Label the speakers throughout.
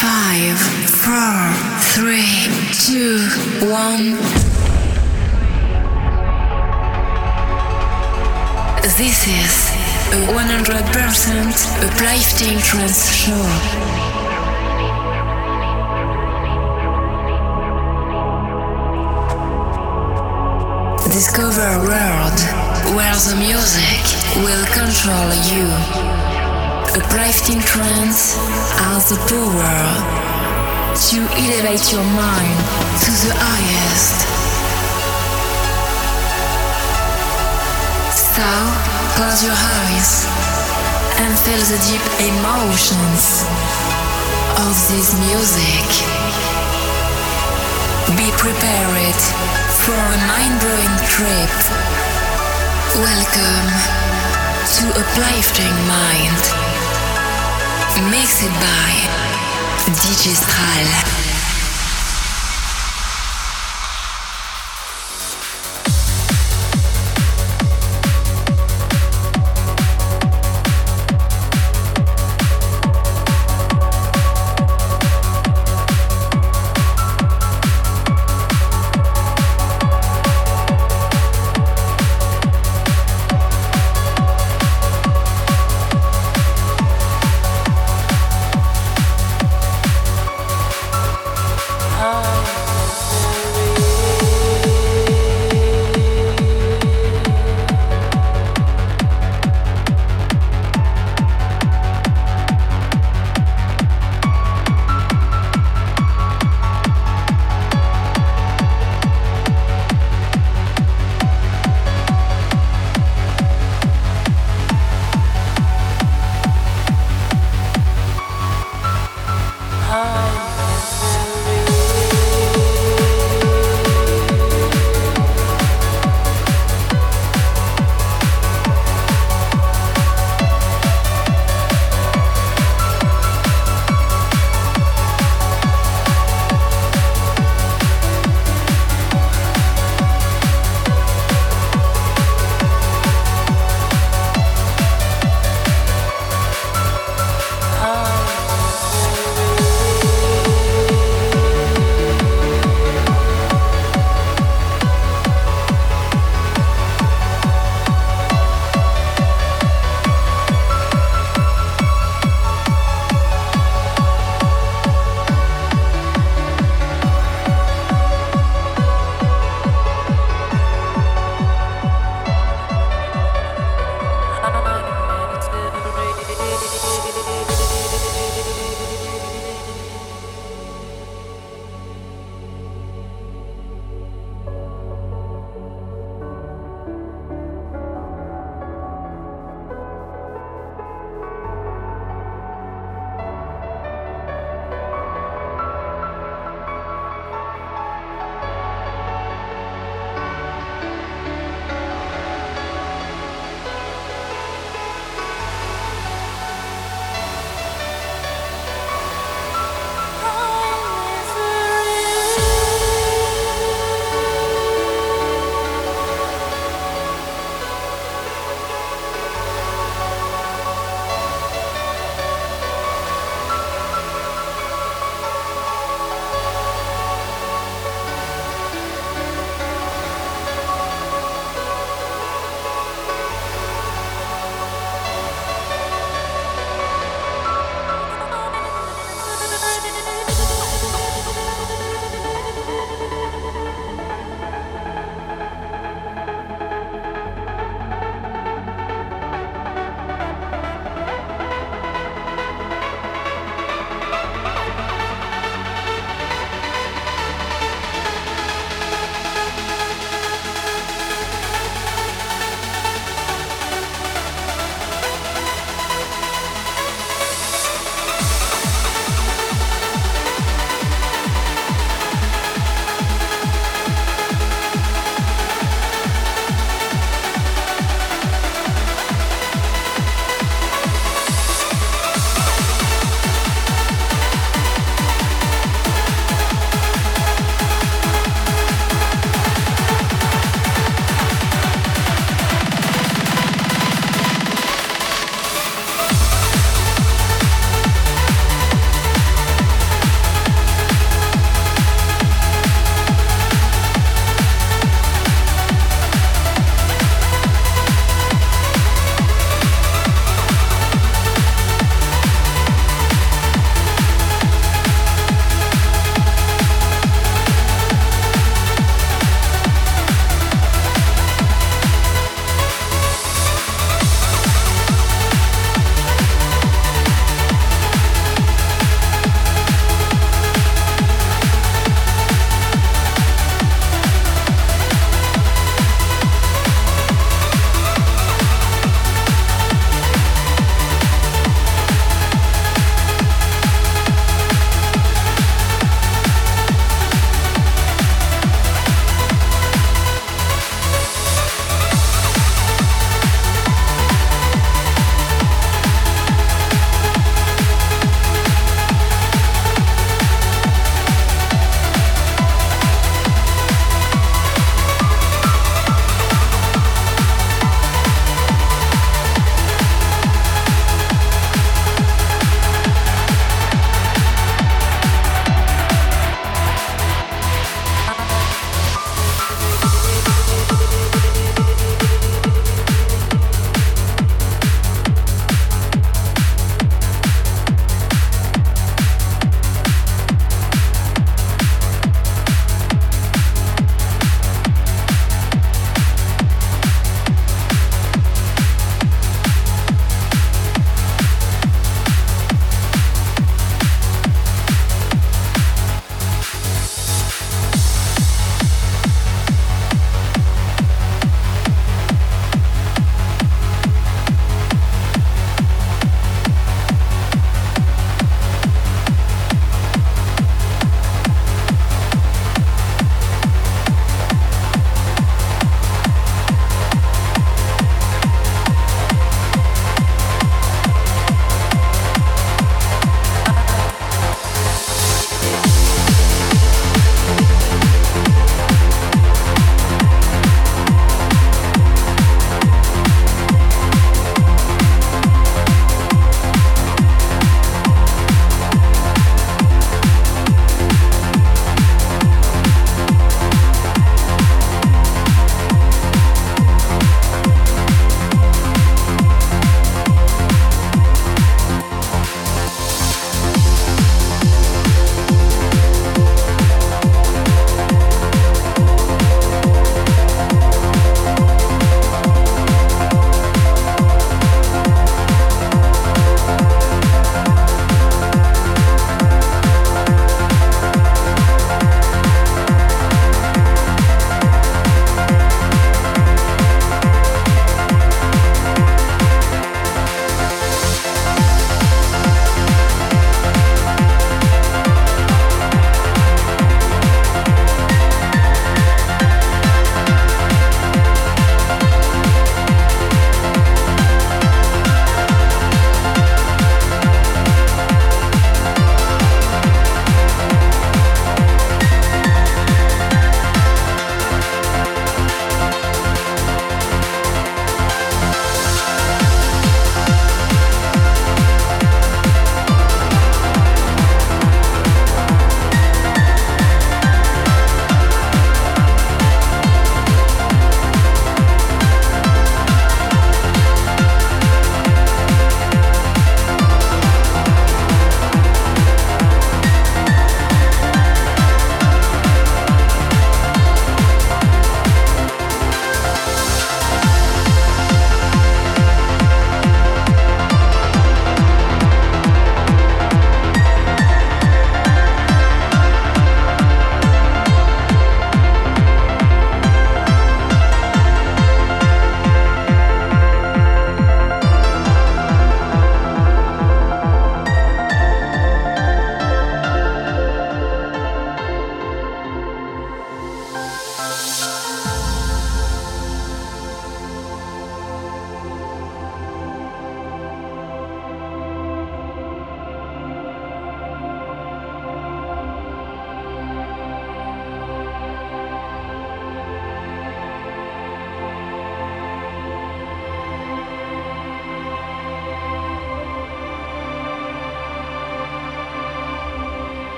Speaker 1: Five, four, three, two, one. This is a 100% uplifting trance show. Discover a world where the music will control you. Uplifting trance has the power to elevate your mind to the highest. So, close your eyes and feel the deep emotions of this music. Be prepared for a mind-blowing trip. Welcome to Uplifting Mind. Mixed by DJ.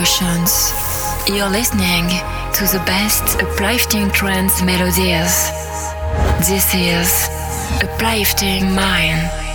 Speaker 1: Emotions. You're listening to the best uplifting trance melodies. This is Uplifting Mind.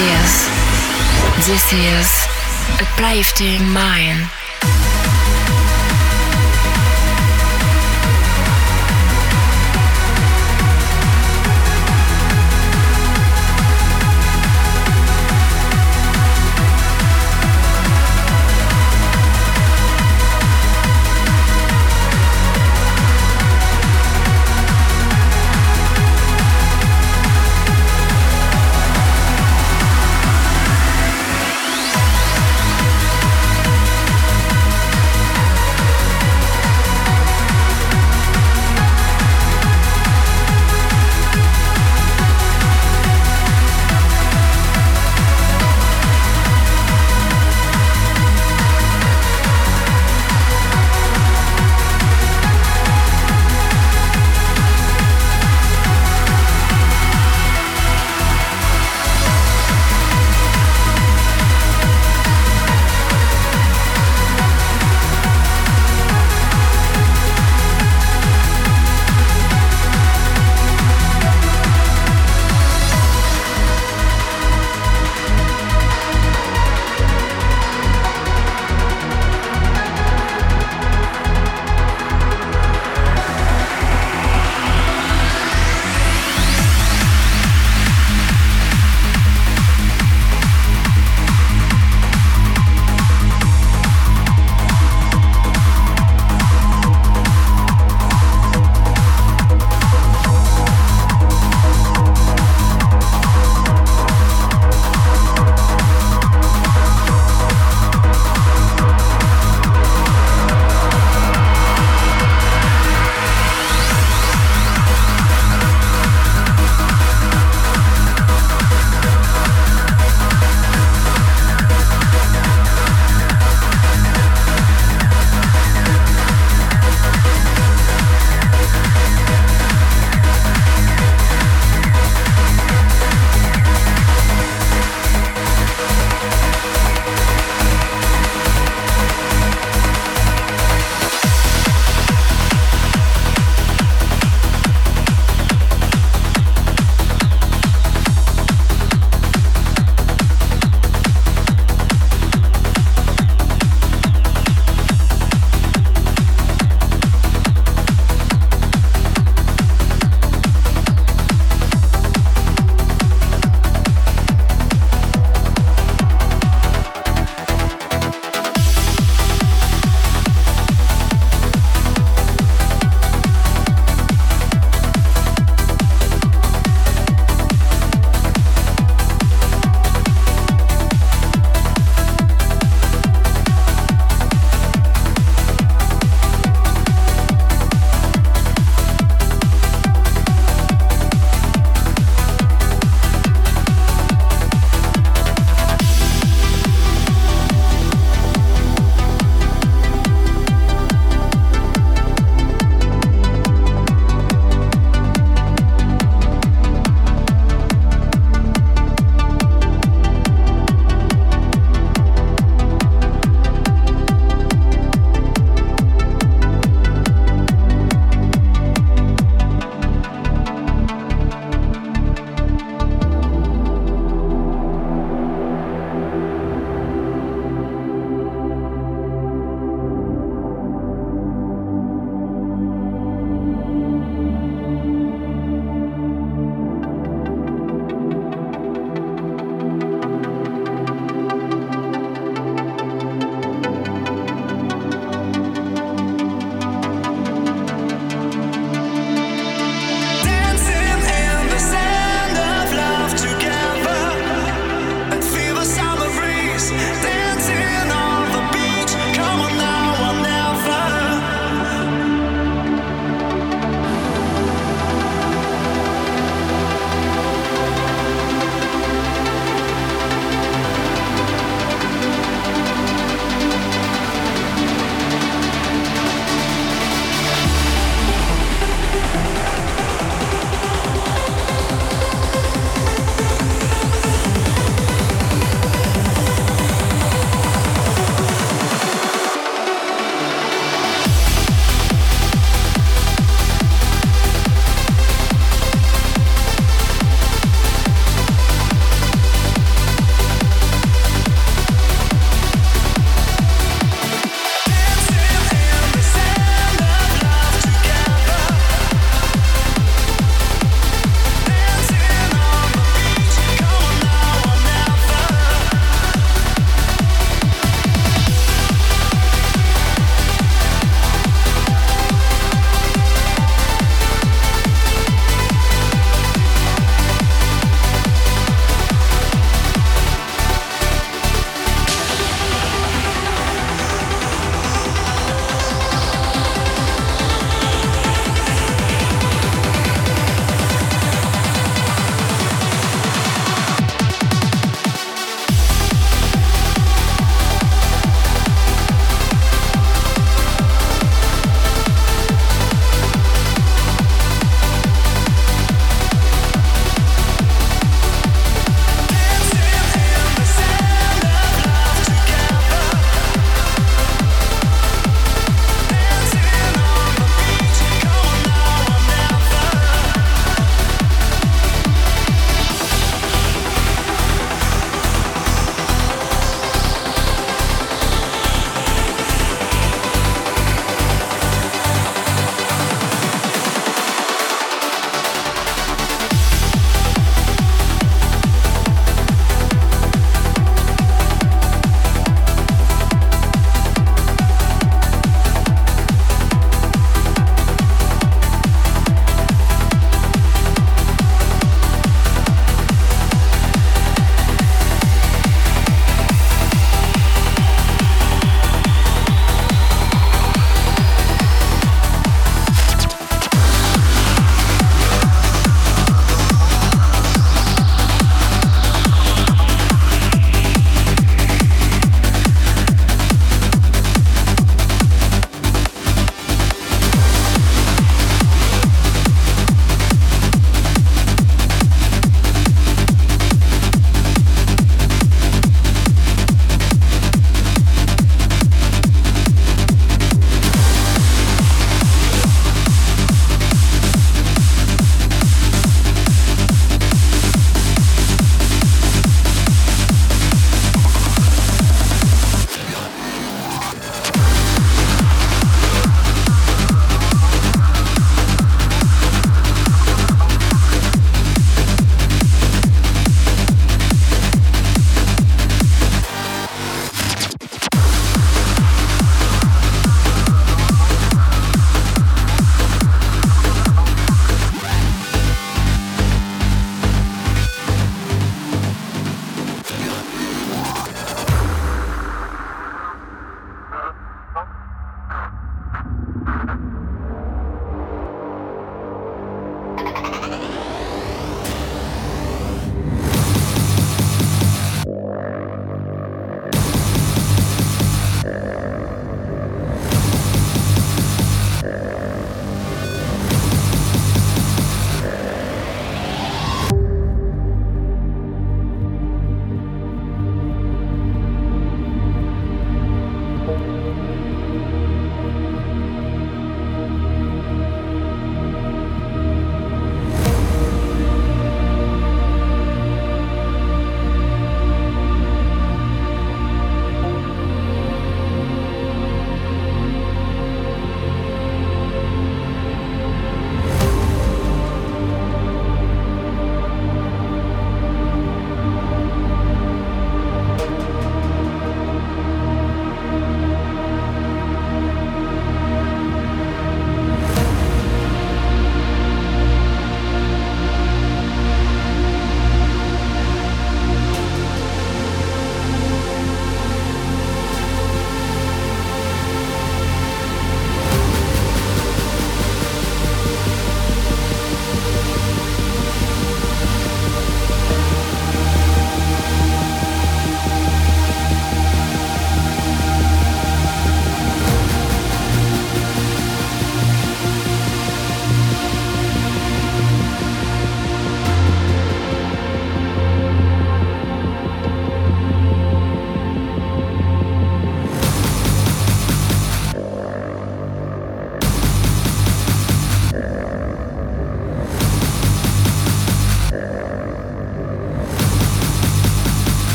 Speaker 1: Melodies. This is Uplifting Mind.